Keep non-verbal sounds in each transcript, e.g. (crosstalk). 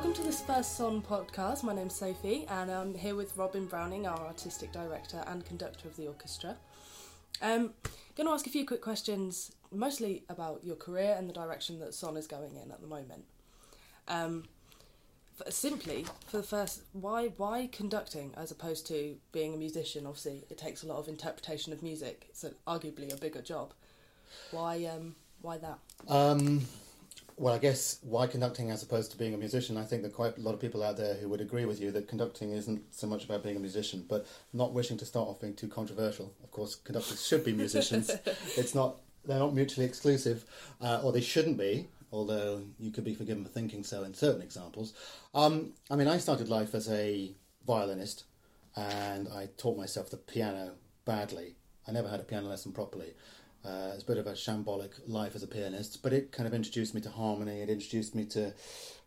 Welcome to the Spurs Son podcast. My name's Sophie, and I'm here with Robin Browning, our artistic director and conductor of the orchestra. Um, going to ask a few quick questions, mostly about your career and the direction that Son is going in at the moment. Um, simply, for the first, why why conducting as opposed to being a musician? Obviously, it takes a lot of interpretation of music. It's arguably a bigger job. Why um, why that? Well, I guess why conducting as opposed to being a musician? I think there are quite a lot of people out there who would agree with you that conducting isn't so much about being a musician, but not wishing to start off being too controversial. Of course, conductors should be musicians. (laughs) it's not they're not mutually exclusive, uh, or they shouldn't be. Although you could be forgiven for thinking so in certain examples. Um, I mean, I started life as a violinist, and I taught myself the piano badly. I never had a piano lesson properly. Uh, it's a bit of a shambolic life as a pianist, but it kind of introduced me to harmony. It introduced me to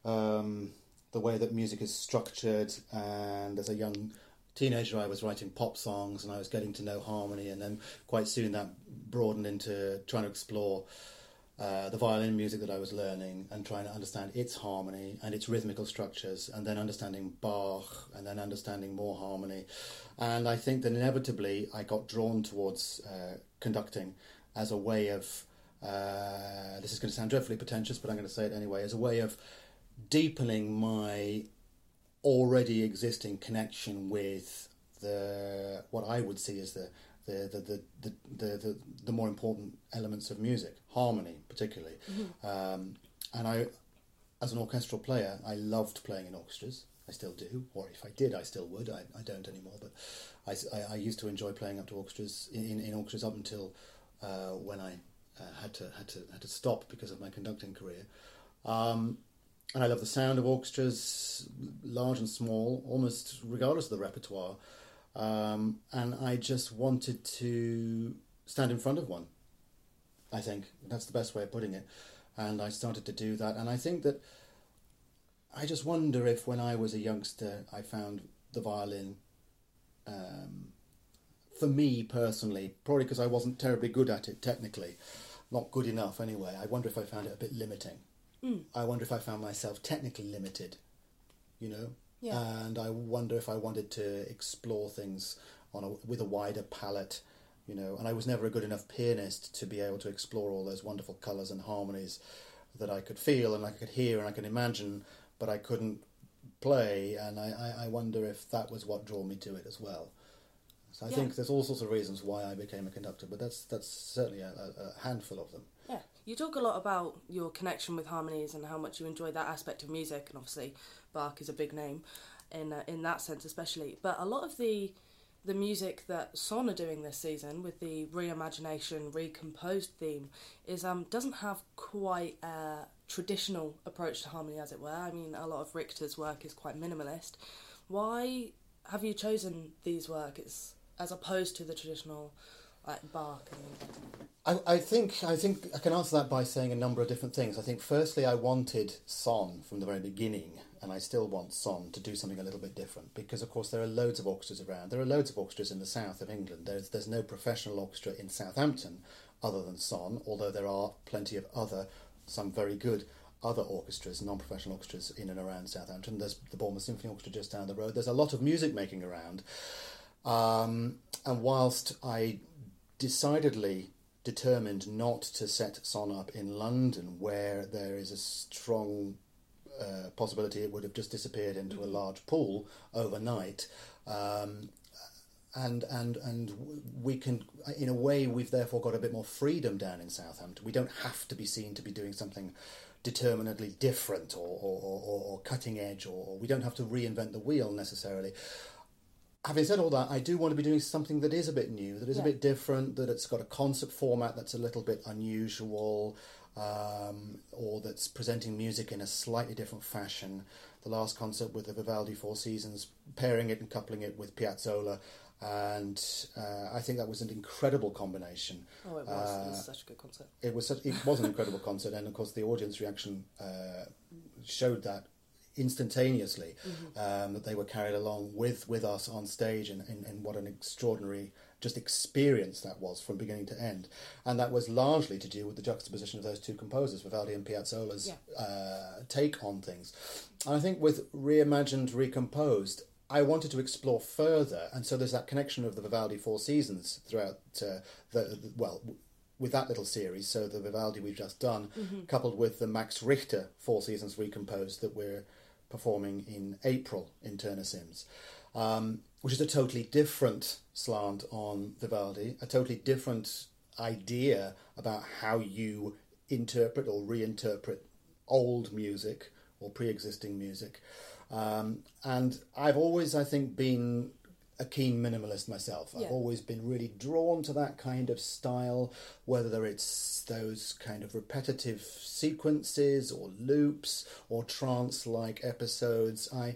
um, the way that music is structured. And as a young teenager, I was writing pop songs and I was getting to know harmony. And then quite soon that broadened into trying to explore uh, the violin music that I was learning and trying to understand its harmony and its rhythmical structures, and then understanding Bach and then understanding more harmony. And I think that inevitably I got drawn towards uh, conducting as a way of uh, this is going to sound dreadfully pretentious, but I'm going to say it anyway as a way of deepening my already existing connection with the what I would see as the the the the the, the, the, the more important elements of music, harmony particularly. Mm-hmm. Um, and I, as an orchestral player, I loved playing in orchestras. I still do, or if I did, I still would. I, I don't anymore, but I, I, I used to enjoy playing up to orchestras in, in orchestras up until uh, when I uh, had to had to had to stop because of my conducting career. Um, and I love the sound of orchestras, large and small, almost regardless of the repertoire. Um, and I just wanted to stand in front of one. I think that's the best way of putting it. And I started to do that. And I think that I just wonder if when I was a youngster, I found the violin um, for me personally, probably because I wasn't terribly good at it technically, not good enough anyway. I wonder if I found it a bit limiting. Mm. I wonder if I found myself technically limited, you know. Yeah. And I wonder if I wanted to explore things on a, with a wider palette, you know. And I was never a good enough pianist to be able to explore all those wonderful colours and harmonies that I could feel and I could hear and I could imagine, but I couldn't play. And I, I, I wonder if that was what drew me to it as well. So I yeah. think there's all sorts of reasons why I became a conductor, but that's that's certainly a, a, handful of them. Yeah, you talk a lot about your connection with harmonies and how much you enjoy that aspect of music, and obviously Bach is a big name in uh, in that sense, especially. But a lot of the the music that Son are doing this season with the reimagination, recomposed theme is um doesn't have quite a traditional approach to harmony, as it were. I mean, a lot of Richter's work is quite minimalist. Why have you chosen these works? As opposed to the traditional like Bach and I, I think I think I can answer that by saying a number of different things. I think firstly I wanted Son from the very beginning and I still want Son to do something a little bit different because of course there are loads of orchestras around. There are loads of orchestras in the south of England. There's there's no professional orchestra in Southampton other than Son, although there are plenty of other some very good other orchestras, non-professional orchestras in and around Southampton. There's the Bournemouth Symphony Orchestra just down the road. There's a lot of music making around. Um, and whilst I decidedly determined not to set Son up in London, where there is a strong uh, possibility it would have just disappeared into a large pool overnight. Um, and and and we can, in a way, we've therefore got a bit more freedom down in Southampton. We don't have to be seen to be doing something determinedly different or, or, or, or cutting edge, or, or we don't have to reinvent the wheel necessarily having said all that, I do want to be doing something that is a bit new, that is yeah. a bit different, that it's got a concert format that's a little bit unusual, um, or that's presenting music in a slightly different fashion. The last concert with the Vivaldi Four Seasons, pairing it and coupling it with Piazzolla, and uh, I think that was an incredible combination. Oh, it was. Uh, it was uh, such a good concert. It was. Such, it was an incredible (laughs) concert, and of course the audience reaction uh, showed that instantaneously mm-hmm. um, that they were carried along with, with us on stage and, and, and what an extraordinary just experience that was from beginning to end. And that was largely to do with the juxtaposition of those two composers, Vivaldi and Piazzolla's Yeah. uh, take on things. And I think with reimagined, recomposed, I wanted to explore further, and so there's that connection of the Vivaldi Four Seasons throughout uh, the, the well. w- With that little series, so the Vivaldi we've just done, coupled with the Max Richter Four Seasons recomposed that we're performing in April in Turner Sims, um, which is a totally different slant on Vivaldi, a totally different idea about how you interpret or reinterpret old music or pre-existing music. Um, and I've always, I think, been a keen minimalist myself. Yeah. I've always been really drawn to that kind of style, whether it's those kind of repetitive sequences or loops or trance-like episodes. I,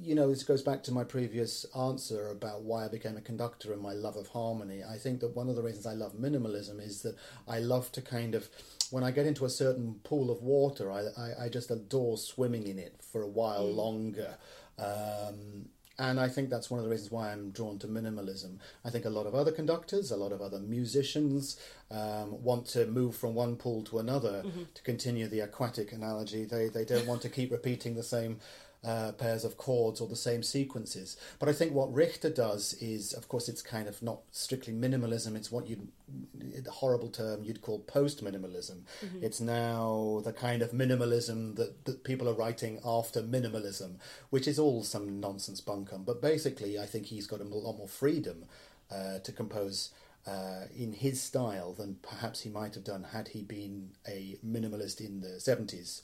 you know, this goes back to my previous answer about why I became a conductor and my love of harmony. I think that one of the reasons I love minimalism is that I love to kind of, when I get into a certain pool of water, I, I, I just adore swimming in it for a while longer. Um, and I think that's one of the reasons why I'm drawn to minimalism. I think a lot of other conductors, a lot of other musicians um, want to move from one pool to another to continue the aquatic analogy. They, they don't want to keep repeating the same uh, pairs of chords or the same sequences. But I think what Richter does is, of course, it's kind of not strictly minimalism. It's what you'd, the horrible term you'd call post minimalism. It's now the kind of minimalism that, that people are writing after minimalism, which is all some nonsense bunkum. But basically, I think he's got a lot more freedom uh, to compose. Uh, in his style than perhaps he might have done had he been a minimalist in the 70s,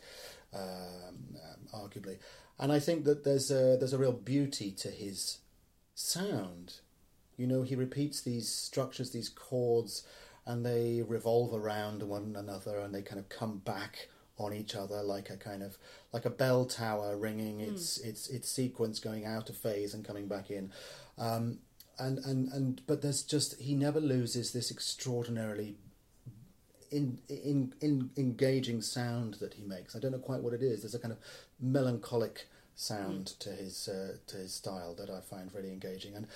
um, um, arguably. And I think that there's a, there's a real beauty to his sound. You know, he repeats these structures, these chords, and they revolve around one another and they kind of come back on each other like a kind of like a bell tower ringing its its its sequence going out of phase and coming back in um, and and and but there's just he never loses this extraordinarily in, in, in engaging sound that he makes. I don't know quite what it is. There's a kind of melancholic sound to his uh, to his style that I find really engaging. And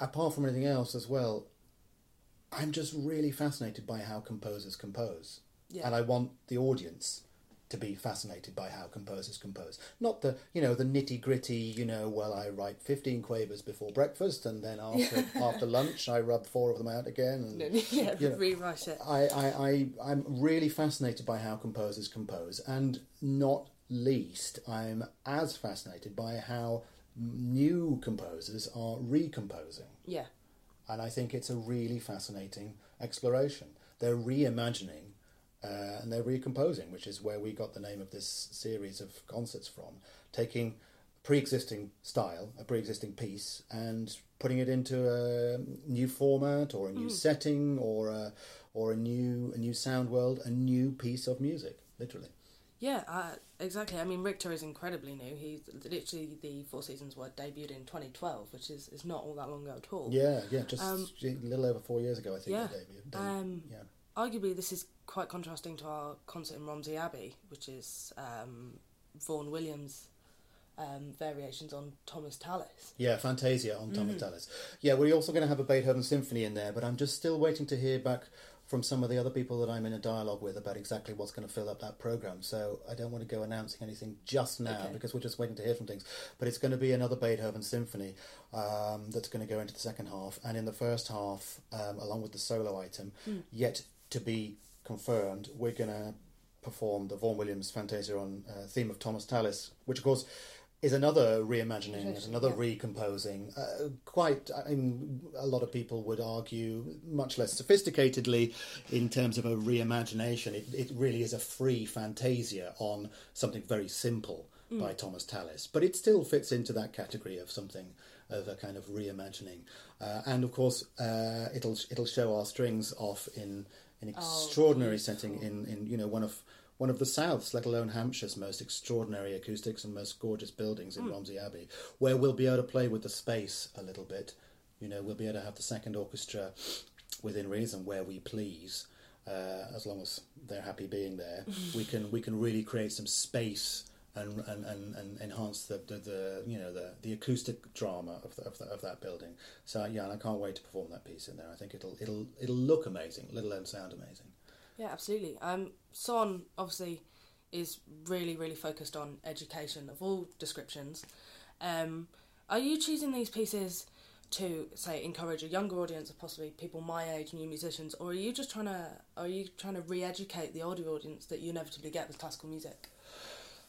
apart from anything else, as well, I'm just really fascinated by how composers compose, Yeah. and I want the audience to be fascinated by how composers compose. Not the you know the nitty gritty. You know, well, I write 15 quavers before breakfast, and then after (laughs) after lunch, I rub four of them out again. And, yeah, you know, rewrite it. I, I, I, I'm really fascinated by how composers compose, and not least, I'm as fascinated by how new composers are recomposing. Yeah, And I think it's a really fascinating exploration. They're reimagining uh, and they're recomposing, which is where we got the name of this series of concerts from. Taking pre-existing style, a pre-existing piece, and putting it into a new format or a new setting or a, or a new a new sound world, a new piece of music, literally. yeah, uh, exactly. I mean, Richter is incredibly new. He's literally the Four Seasons were debuted in 2012, which is, is not all that long ago at all. Yeah, yeah, just Um, a little over four years ago, I think. yeah. they debuted. They- Um, yeah. Arguably, this is quite contrasting to our concert in Romsey Abbey, which is um, Vaughan Williams' um, variations on Thomas Tallis. Yeah, Fantasia on Mm-hmm. Thomas Tallis. Yeah, we're also going to have a Beethoven symphony in there, but I'm just still waiting to hear back from some of the other people that I'm in a dialogue with about exactly what's going to fill up that program. So I don't want to go announcing anything just now Okay. because we're just waiting to hear from things. But it's going to be another Beethoven symphony um, that's going to go into the second half, and in the first half, um, along with the solo item, Hmm. yet to be confirmed, we're going to perform the Vaughan Williams Fantasia on uh, theme of Thomas Tallis, which of course is another reimagining, is another yeah. recomposing. Uh, quite, I mean, a lot of people would argue, much less sophisticatedly, in terms of a reimagination. It, it really is a free fantasia on something very simple by Thomas Tallis, but it still fits into that category of something of a kind of reimagining. Uh, and of course, uh, it'll it'll show our strings off in an extraordinary setting in, in you know one of one of the South's, let alone Hampshire's most extraordinary acoustics and most gorgeous buildings in Romsey Abbey, where we'll be able to play with the space a little bit. You know, we'll be able to have the second orchestra within reason where we please, uh, as long as they're happy being there. (laughs) we can we can really create some space and and, and, and enhance the, the, the you know the, the acoustic drama of, the, of, the, of that building. So yeah, and I can't wait to perform that piece in there. I think it'll it'll it'll look amazing, let alone sound amazing. Yeah, absolutely. Um, Son obviously is really really focused on education of all descriptions. Um, are you choosing these pieces? to say encourage a younger audience or possibly people my age new musicians or are you just trying to are you trying to re-educate the older audience that you inevitably get with classical music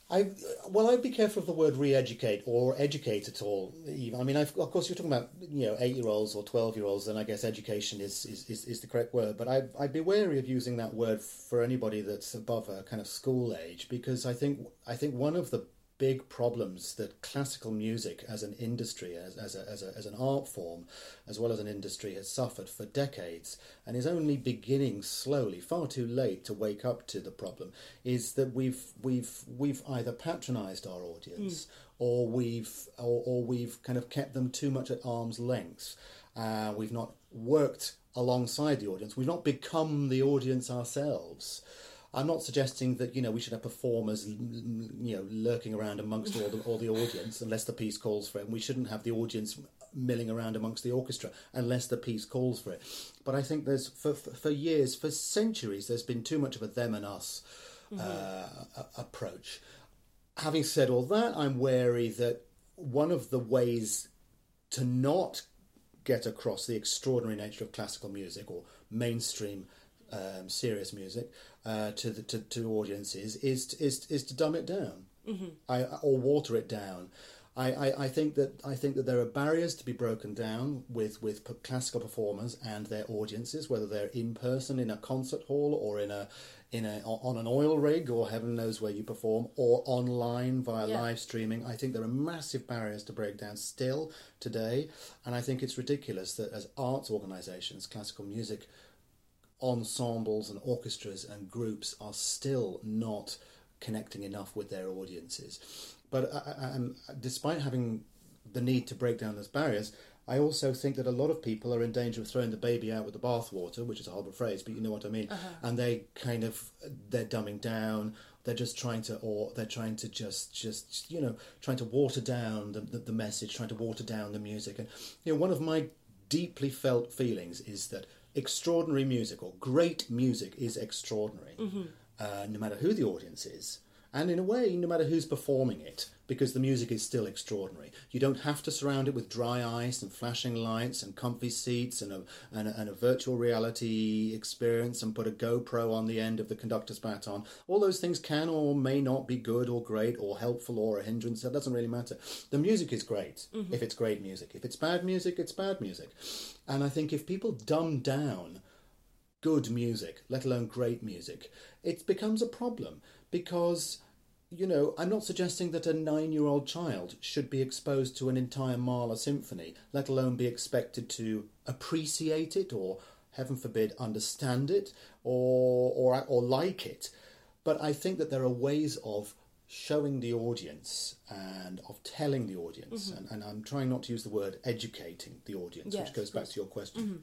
I well, I'd be careful of the word re-educate or educate at all. Even I mean, I've, of course, you're talking about you know eight-year-olds or twelve-year-olds, and I guess education is, is, is, is the correct word. But I, I'd be wary of using that word for anybody that's above a kind of school age because I think I think one of the big problems that classical music as an industry, as, as, a, as, a, as an art form, as well as an industry, has suffered for decades and is only beginning slowly, far too late to wake up to the problem, is that we've, we've, we've either patronised our audience mm. or, we've, or, or we've kind of kept them too much at arm's length. Uh, we've not worked alongside the audience. We've not become the audience ourselves. I'm not suggesting that you know we should have performers you know lurking around amongst all the all the audience unless the piece calls for it. And we shouldn't have the audience milling around amongst the orchestra unless the piece calls for it. But I think there's for for years, for centuries, there's been too much of a them and us mm-hmm. uh, approach. Having said all that, I'm wary that one of the ways to not get across the extraordinary nature of classical music or mainstream um, serious music uh, to the to, to audiences is to, is is to dumb it down, mm-hmm. I, or water it down. I, I, I, think that I think that there are barriers to be broken down with, with classical performers and their audiences, whether they're in person in a concert hall or in a in a on an oil rig or heaven knows where you perform or online via yeah. live streaming. I think there are massive barriers to break down still today, and I think it's ridiculous that as arts organisations, classical music ensembles and orchestras and groups are still not connecting enough with their audiences. But uh, uh, um, despite having the need to break down those barriers, I also think that a lot of people are in danger of throwing the baby out with the bathwater, which is a horrible phrase, but you know what I mean. Uh-huh. And they kind of they're dumbing down. They're just trying to, or they're trying to just, just you know, trying to water down the, the, the message, trying to water down the music. And you know, one of my deeply felt feelings is that extraordinary music or great music is extraordinary, mm-hmm. uh, no matter who the audience is, and in a way, no matter who's performing it, because the music is still extraordinary. You don't have to surround it with dry ice and flashing lights and comfy seats and a, and a, and a virtual reality experience and put a GoPro on the end of the conductor's baton. All those things can or may not be good or great or helpful or a hindrance. That doesn't really matter. The music is great mm-hmm. if it's great music. If it's bad music, it's bad music. And I think if people dumb down good music, let alone great music, it becomes a problem because you know, I'm not suggesting that a nine year old child should be exposed to an entire Mahler symphony, let alone be expected to appreciate it or, heaven forbid, understand it or, or, or like it. But I think that there are ways of showing the audience and of telling the audience, mm-hmm. and, and, I'm trying not to use the word educating the audience, yes, which goes back to your question. Mm-hmm.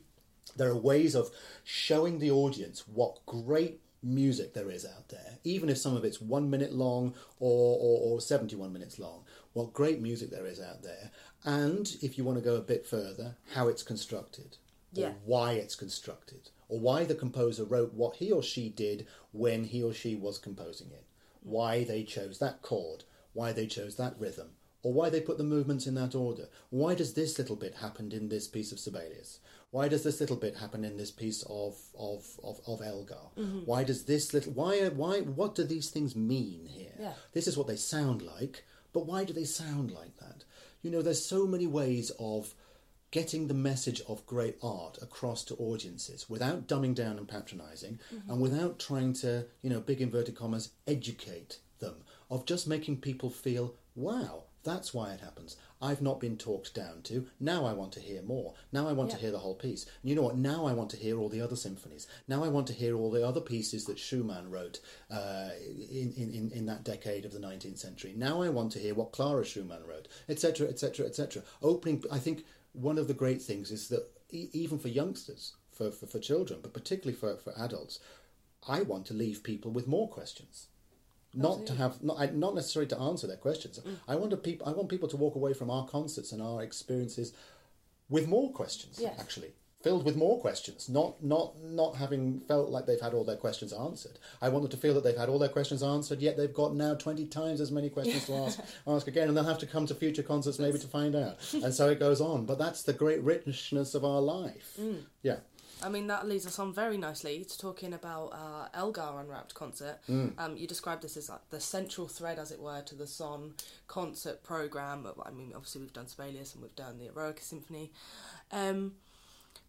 There are ways of showing the audience what great music there is out there, even if some of it's one minute long or, or, or 71 minutes long. What great music there is out there. And if you want to go a bit further, how it's constructed, or why it's constructed, or why the composer wrote what he or she did when he or she was composing it, why they chose that chord, why they chose that rhythm, or why they put the movements in that order. Why does this little bit happen in this piece of Sibelius? Why does this little bit happen in this piece of of of, of Elgar? Mm-hmm. Why does this little why why what do these things mean here? Yeah. This is what they sound like, but why do they sound like that? You know, there's so many ways of getting the message of great art across to audiences without dumbing down and patronizing mm-hmm. and without trying to, you know, big inverted commas, educate them, of just making people feel, wow, that's why it happens. I've not been talked down to. Now I want to hear more. Now I want yeah. to hear the whole piece. And you know what? Now I want to hear all the other symphonies. Now I want to hear all the other pieces that Schumann wrote uh, in, in, in that decade of the 19th century. Now I want to hear what Clara Schumann wrote, etc., etc., etc. Opening, I think one of the great things is that e- even for youngsters, for, for, for children, but particularly for, for adults, I want to leave people with more questions. Not to have not not necessarily to answer their questions. Mm. I want to peop- I want people to walk away from our concerts and our experiences with more questions. Yes. Actually, filled with more questions, not not not having felt like they've had all their questions answered. I want them to feel that they've had all their questions answered, yet they've got now twenty times as many questions to ask (laughs) ask again, and they'll have to come to future concerts maybe to find out, and so it goes on. But that's the great richness of our life. Mm. Yeah. I mean, that leads us on very nicely to talking about uh, Elgar Unwrapped concert. Mm. Um, you described this as like the central thread, as it were, to the Son concert program. I mean, obviously we've done Sibelius and we've done the Eroica Symphony, um,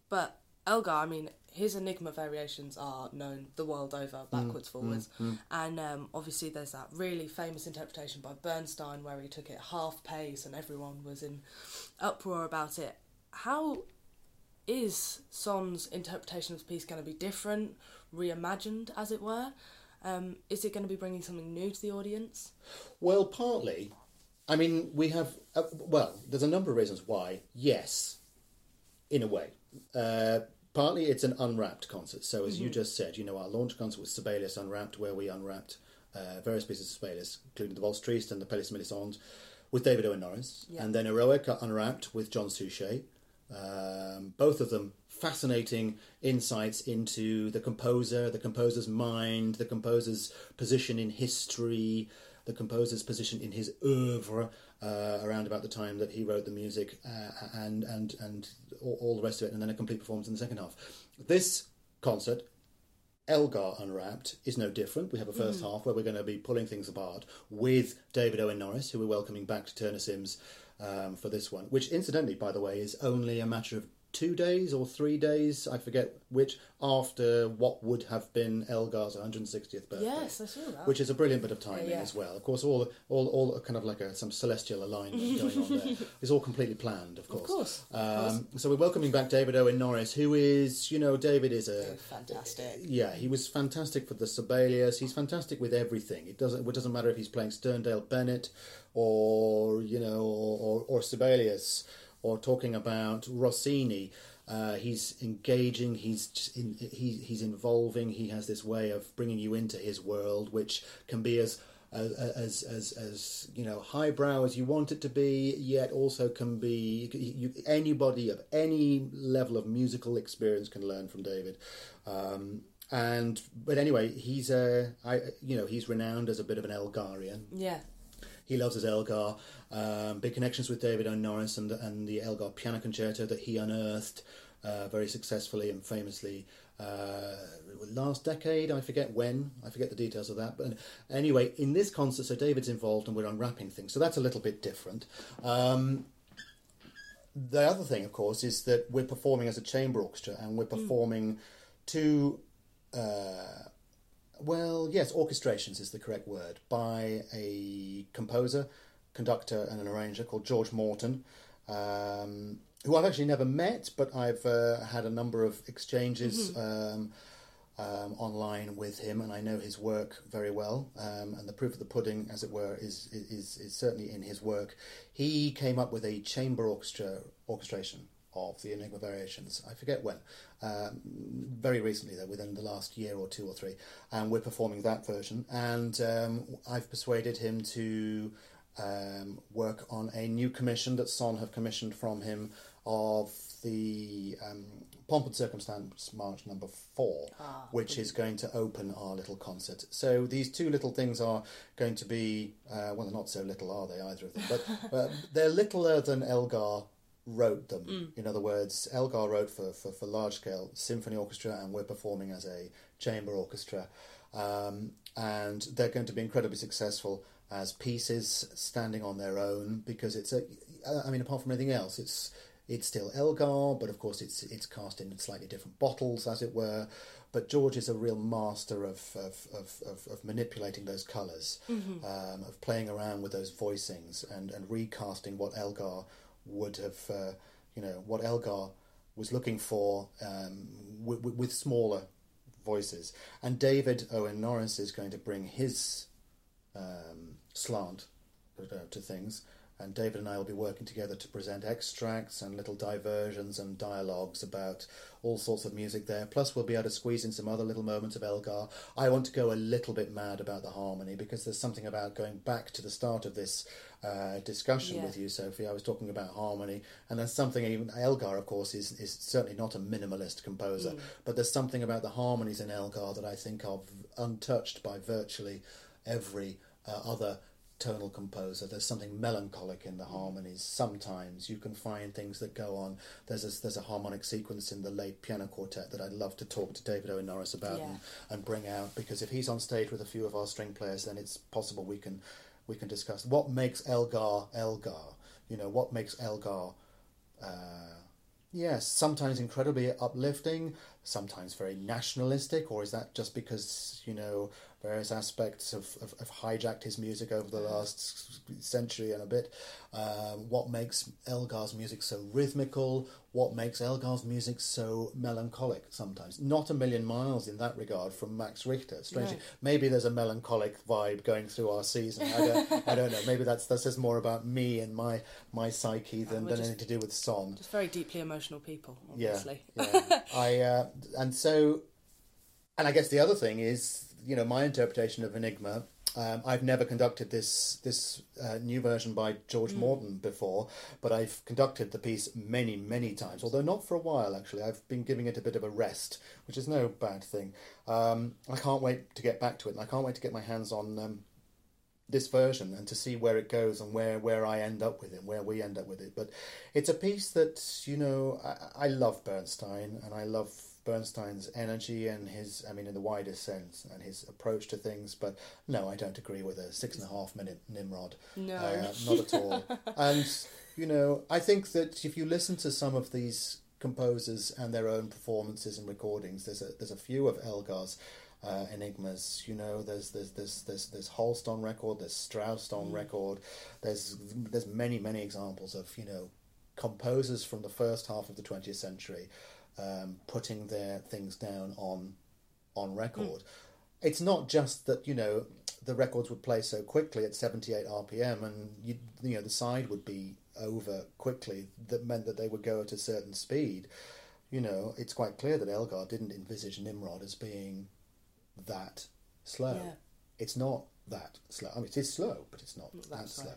but Elgar, I mean, his Enigma variations are known the world over, backwards, forwards, and um, obviously there's that really famous interpretation by Bernstein where he took it half pace and everyone was in uproar about it. How is Son's interpretation of the piece going to be different, reimagined, as it were? Um, is it going to be bringing something new to the audience? Well, partly. I mean, we have. Uh, well, there's a number of reasons why. Yes, in a way. Uh, partly it's an unwrapped concert. So, as you just said, you know, our launch concert was Sibelius Unwrapped, where we unwrapped uh, various pieces of Sibelius, including the Valse Triste and the Pelléas Melisande, with David Owen Norris. Yeah. And then Eroica Unwrapped with John Suchet. Um, both of them fascinating insights into the composer, the composer's mind, the composer's position in history, the composer's position in his oeuvre uh, around about the time that he wrote the music, uh, and and and all, all the rest of it, and then a complete performance in the second half. This concert. Elgar Unwrapped is no different. We have a 1st half where we're going to be pulling things apart with David Owen Norris, who we're welcoming back to Turner Sims um, for this one, which incidentally, by the way, is only a matter of two days or three days, I forget which, after what would have been Elgar's 160th birthday. Yes, I saw that. Which is a brilliant bit of timing Yeah, yeah. as well. Of course, all all all kind of like a, some celestial alignment going on there. (laughs) It's all completely planned, of course. course, of Um, so we're welcoming back David Owen Norris, who is, you know, David is a Oh, fantastic. yeah, he was fantastic for the Sibelius. He's fantastic with everything. It doesn't. It doesn't matter if he's playing Sterndale Bennett or you know or or, or Sibelius or talking about Rossini. Uh, he's engaging. He's in, he, he's involving. He has this way of bringing you into his world, which can be as as as as, as you know highbrow as you want it to be, yet also can be you, anybody of any level of musical experience can learn from David. Um, and but anyway, he's a I you know he's renowned as a bit of an Elgarian. Yeah. He loves his Elgar. Um, big connections with David O. Norris and and the Elgar piano concerto that he unearthed uh, very successfully and famously uh, last decade. I forget when. I forget the details of that. But anyway, in this concert, so David's involved and we're unwrapping things. So that's a little bit different. Um, the other thing, of course, is that we're performing as a chamber orchestra and we're performing two. Uh, well, yes, orchestrations is the correct word by a composer, conductor, and an arranger called George Morton, um, who I've actually never met, but I've uh, had a number of exchanges um, um, online with him, and I know his work very well. Um, and the proof of the pudding, as it were, is, is is certainly in his work. He came up with a chamber orchestra orchestration of the Enigma variations. I forget when. Um, very recently, though, within the last year or two or three, and we're performing that version. And um, I've persuaded him to um, work on a new commission that Son have commissioned from him of the um, Pomp and Circumstance March number four, which is going to open our little concert. So these two little things are going to be, uh, well, they're not so little, are they, either of them? But (laughs) uh, they're littler than Elgar wrote them. In other words, Elgar wrote for, for, for large scale symphony orchestra, and we're performing as a chamber orchestra. Um, and they're going to be incredibly successful as pieces standing on their own because it's a. I mean, apart from anything else, it's it's still Elgar, but of course it's it's cast in slightly different bottles, as it were. But George is a real master of of, of, of, of manipulating those colors um, of playing around with those voicings and, and recasting what Elgar would have, uh, you know, what Elgar was looking for um, with, with smaller voices. And David Owen Norris is going to bring his um, slant uh, to things and David and I will be working together to present extracts and little diversions and dialogues about all sorts of music there. Plus, we'll be able to squeeze in some other little moments of Elgar. I want to go a little bit mad about the harmony because there's something about going back to the start of this uh, discussion Yeah. with you, Sophie. I was talking about harmony, and there's something even Elgar, of course, is is certainly not a minimalist composer, but there's something about the harmonies in Elgar that I think are v- untouched by virtually every uh, other tonal composer. There's something melancholic in the harmonies. Sometimes you can find things that go on. There's a, there's a harmonic sequence in the late piano quartet that I'd love to talk to David Owen Norris about Yeah. and, and bring out because if he's on stage with a few of our string players, then it's possible we can we can discuss what makes Elgar Elgar. You know what makes Elgar. Uh, Yes, sometimes incredibly uplifting, sometimes very nationalistic, or is that just because, you know, various aspects of, of, of hijacked his music over the last century and a bit? Um, what makes Elgar's music so rhythmical? What makes Elgar's music so melancholic sometimes? Not a million miles in that regard from Max Richter. Strangely, No. maybe there's a melancholic vibe going through our season. I don't, I don't know. Maybe that's that says more about me and my my psyche than, than just- anything to do with Son. Just very deeply emotional people, obviously. Yeah, yeah. I uh, and so, and I guess the other thing is, you know, my interpretation of Enigma. Um, I've never conducted this this uh, new version by George Morton before, but I've conducted the piece many many times. Although not for a while actually. I've been giving it a bit of a rest, which is no bad thing. Um, I can't wait to get back to it, and I can't wait to get my hands on. Um, this version and to see where it goes and where, where I end up with it, where we end up with it. But it's a piece that, you know, I, I love Bernstein and I love Bernstein's energy and his, I mean, in the widest sense, and his approach to things. But no, I don't agree with a six and a half minute Nimrod. No. Uh, not at all. (laughs) and, you know, I think that if you listen to some of these composers and their own performances and recordings, there's a, there's a few of Elgar's uh, enigmas. You know, there's there's there's there's there's Holst on record, there's Strauss on record. There's there's many many examples of you know composers from the first half of the twentieth century um, putting their things down on on record. It's not just that you know the records would play so quickly at 78 RPM, and you you know the side would be over quickly. That meant that they would go at a certain speed. You know, it's quite clear that Elgar didn't envisage Nimrod as being that slow. Yeah. It's not that slow. I mean, it is slow, but it's not that, slow.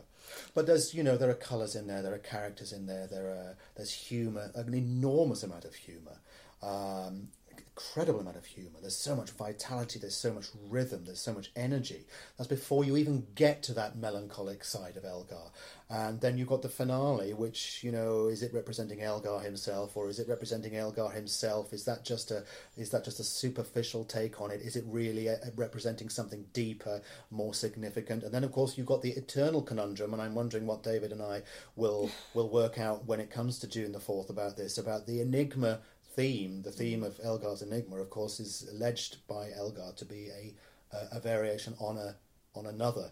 But there's, you know, there are colours in there, there are characters in there, there are there's humour, an enormous amount of humour, um, incredible amount of humour. There's so much vitality, there's so much rhythm, there's so much energy. That's before you even get to that melancholic side of Elgar. And then you've got the finale, which, you know, is it representing Elgar himself or is it representing Elgar himself? Is that just a is that just a superficial take on it? Is it really uh representing something deeper, more significant? And then of course you've got the eternal conundrum, and I'm wondering what David and I will will work out when it comes to June the fourth about this, about the enigma theme. The theme of Elgar's enigma, of course, is alleged by Elgar to be a a, a variation on a on another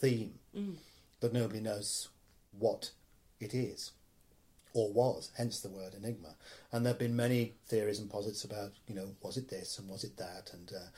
theme but nobody knows what it is or was, hence the word enigma. And there have been many theories and posits about, you know, was it this and was it that? And uh,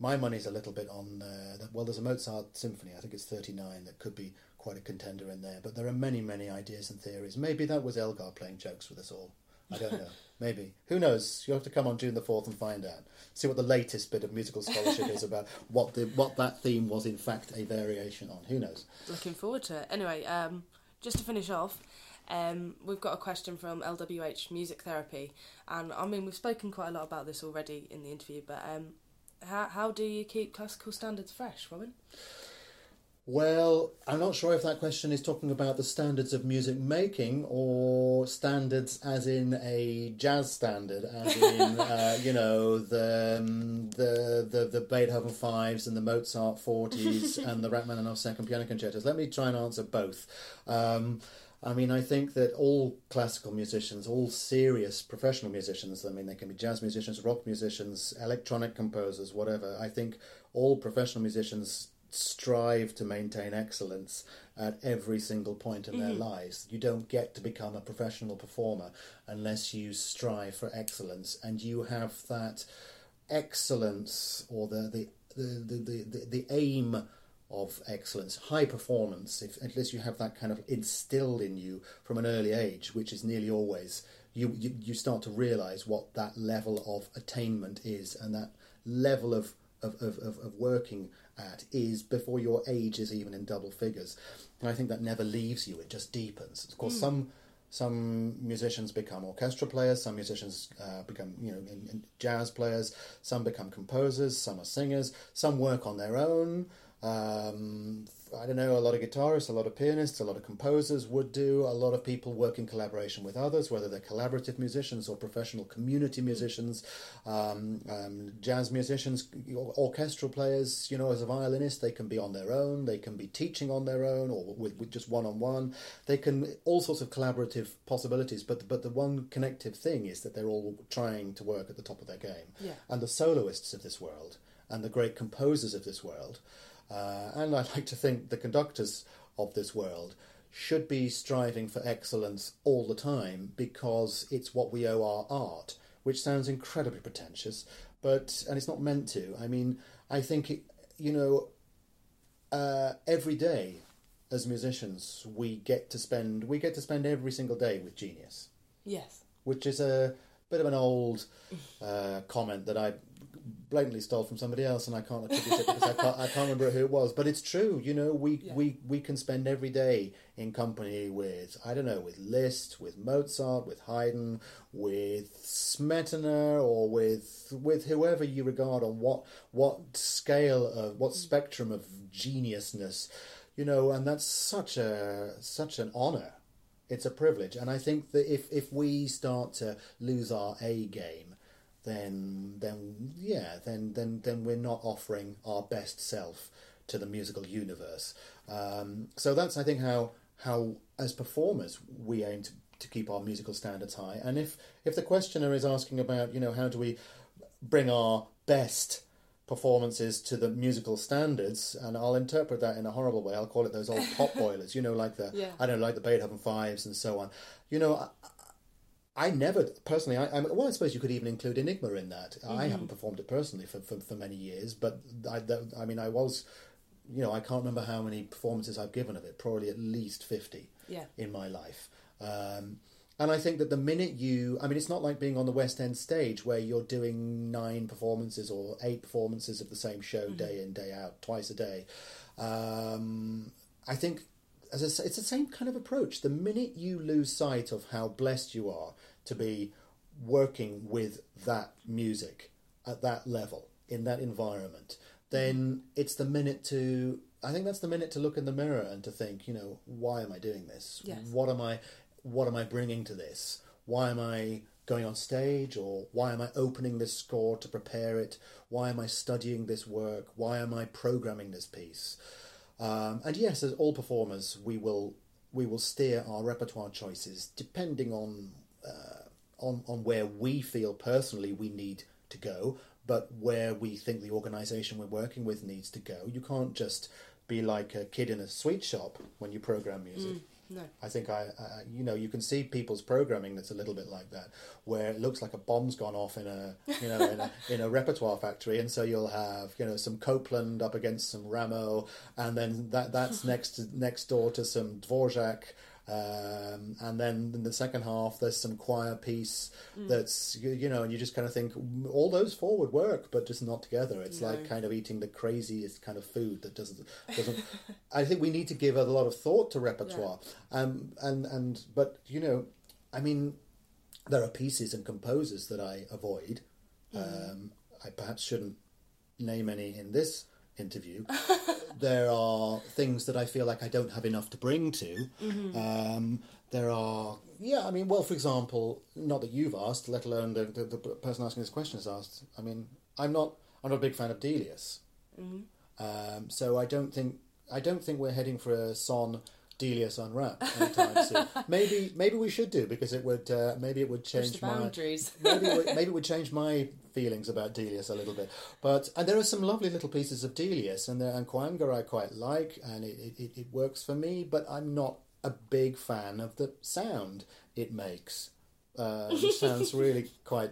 my money's a little bit on, uh, that, well, there's a Mozart symphony, I think it's 39, that could be quite a contender in there. But there are many, many ideas and theories. Maybe that was Elgar playing jokes with us all. I don't know. Maybe. Who knows? You'll have to come on June the 4th and find out. See what the latest bit of musical scholarship is about what the what that theme was in fact a variation on. Who knows? Looking forward to it. Anyway, um, just to finish off, um, we've got a question from LWH Music Therapy, and I mean we've spoken quite a lot about this already in the interview, but um, how how do you keep classical standards fresh, Robin? Well, I'm not sure if that question is talking about the standards of music making or standards as in a jazz standard, as in (laughs) uh, you know the, um, the the the Beethoven fives and the Mozart forties (laughs) and the Rachmaninoff second piano concertos. Let me try and answer both. Um, I mean, I think that all classical musicians, all serious professional musicians, I mean, they can be jazz musicians, rock musicians, electronic composers, whatever. I think all professional musicians strive to maintain excellence at every single point in their mm-hmm. lives. You don't get to become a professional performer unless you strive for excellence and you have that excellence or the the the, the, the, the aim of excellence, high performance, if unless you have that kind of instilled in you from an early age, which is nearly always you, you, you start to realize what that level of attainment is and that level of, of, of, of working at is before your age is even in double figures. And I think that never leaves you, it just deepens. Of course, mm. some some musicians become orchestra players, some musicians uh, become you know in, in jazz players, some become composers, some are singers, some work on their own. Um, I don't know, a lot of guitarists, a lot of pianists, a lot of composers would do. A lot of people work in collaboration with others, whether they're collaborative musicians or professional community musicians, um, um, jazz musicians, orchestral players. You know, as a violinist, they can be on their own, they can be teaching on their own, or with, with just one on one. They can all sorts of collaborative possibilities. But but the one connective thing is that they're all trying to work at the top of their game. Yeah. And the soloists of this world and the great composers of this world uh, and I (laughs) like to think the conductors of this world should be striving for excellence all the time because it's what we owe our art, which sounds incredibly pretentious, but and it's not meant to. I mean, I think it, you know, uh, every day as musicians we get to spend we get to spend every single day with genius. Yes. Which is a bit of an old uh, comment that I blatantly stole from somebody else, and I can't attribute it because I can't, I can't remember who it was. But it's true, you know. We, yeah. we we can spend every day in company with I don't know, with Liszt, with Mozart, with Haydn, with Smetana, or with with whoever you regard on what what scale of what mm. spectrum of geniusness, you know. And that's such a such an honor. It's a privilege, and I think that if if we start to lose our A game then then yeah, then then then we're not offering our best self to the musical universe. Um, so that's I think how how as performers we aim to, to keep our musical standards high. And if if the questioner is asking about you know how do we bring our best performances to the musical standards, and I'll interpret that in a horrible way. I'll call it those old (laughs) pot boilers, you know, like the yeah. I don't know, like the Beethoven fives and so on. You know, I never personally. I, I well, I suppose you could even include Enigma in that. Mm-hmm. I haven't performed it personally for, for, for many years, but I, I mean, I was, you know, I can't remember how many performances I've given of it. Probably at least fifty. Yeah. In my life, um, and I think that the minute you, I mean, it's not like being on the West End stage where you're doing nine performances or eight performances of the same show mm-hmm. day in day out, twice a day. Um, I think as I say, it's the same kind of approach. The minute you lose sight of how blessed you are to be working with that music at that level in that environment, then it's the minute to. I think that's the minute to look in the mirror and to think, you know, why am I doing this? Yes. What am I? What am I bringing to this? Why am I going on stage or why am I opening this score to prepare it? Why am I studying this work? Why am I programming this piece? Um, and yes, as all performers, we will we will steer our repertoire choices depending on uh, on on where we feel personally we need to go, but where we think the organisation we're working with needs to go. You can't just be like a kid in a sweet shop when you program music. Mm. No. I think I, I, you know, you can see people's programming that's a little bit like that, where it looks like a bomb's gone off in a, you know, in a, (laughs) in a repertoire factory, and so you'll have, you know, some Copland up against some Rameau, and then that that's (laughs) next next door to some Dvorak, um, and then in the second half, there's some choir piece mm. that's you, you, know, and you just kind of think all those four would work, but just not together. It's no. like kind of eating the craziest kind of food that doesn't doesn't. (laughs) I think we need to give a lot of thought to repertoire, yeah. um, and and but you know, I mean, there are pieces and composers that I avoid. Mm. Um, I perhaps shouldn't name any in this interview. (laughs) there are things that I feel like I don't have enough to bring to. Mm-hmm. Um, there are, yeah, I mean, well, for example, not that you've asked, let alone the, the, the person asking this question has asked. I mean, I'm not, I'm not a big fan of Delius. Mm-hmm. Um, so I don't think, I don't think we're heading for a son Delius Unwrapped anytime soon. (laughs) Maybe maybe we should do because it would uh, maybe it would change my boundaries. (laughs) maybe it would, maybe it would change my feelings about Delius a little bit. But and there are some lovely little pieces of Delius and and Koanga I quite like and it, it, it works for me. But I'm not a big fan of the sound it makes. Uh, which sounds really quite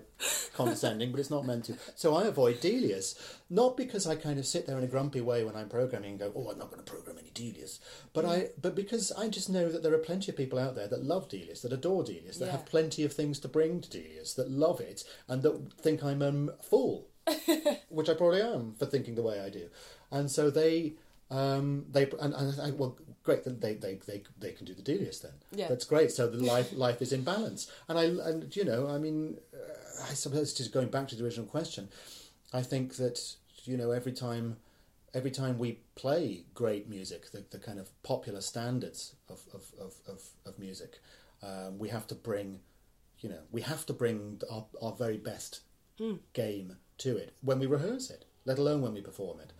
condescending, but it's not meant to. So I avoid Delius, not because I kind of sit there in a grumpy way when I'm programming and go, "Oh, I'm not going to program any Delius," but I, but because I just know that there are plenty of people out there that love Delius, that adore Delius, that Yeah. have plenty of things to bring to Delius, that love it, and that think I'm um, a fool, (laughs) which I probably am for thinking the way I do, and so they. Um, they and, and I, well, great. They, they they they can do the Delius then. Yeah. That's great. So the life (laughs) life is in balance. And I and you know, I mean, uh, I suppose just going back to the original question, I think that you know every time every time we play great music, the, the kind of popular standards of of of of, of music, um, we have to bring, you know, we have to bring our our very best game to it when we rehearse it, let alone when we perform it.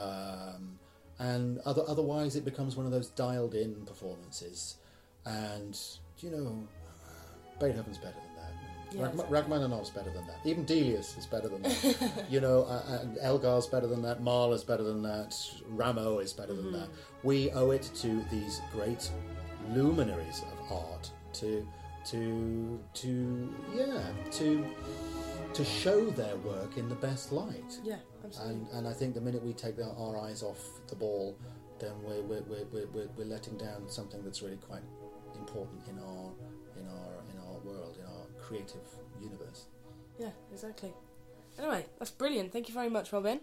Um, and other, otherwise, it becomes one of those dialed-in performances. And you know, Beethoven's better than that. Yeah, exactly. Rachmaninoff's better than that. Even Delius is better than that. (laughs) you know, uh, Elgar's better than that. Mahler's better than that. Rameau is better than that. We owe it to these great luminaries of art to to to yeah to to show their work in the best light. Yeah, absolutely. And and I think the minute we take our, our eyes off the ball, then we're we're, we're, we're, we're, we're letting down something that's really quite important in our in our in our world, in our creative universe. Yeah, exactly. Anyway, that's brilliant. Thank you very much, Robin.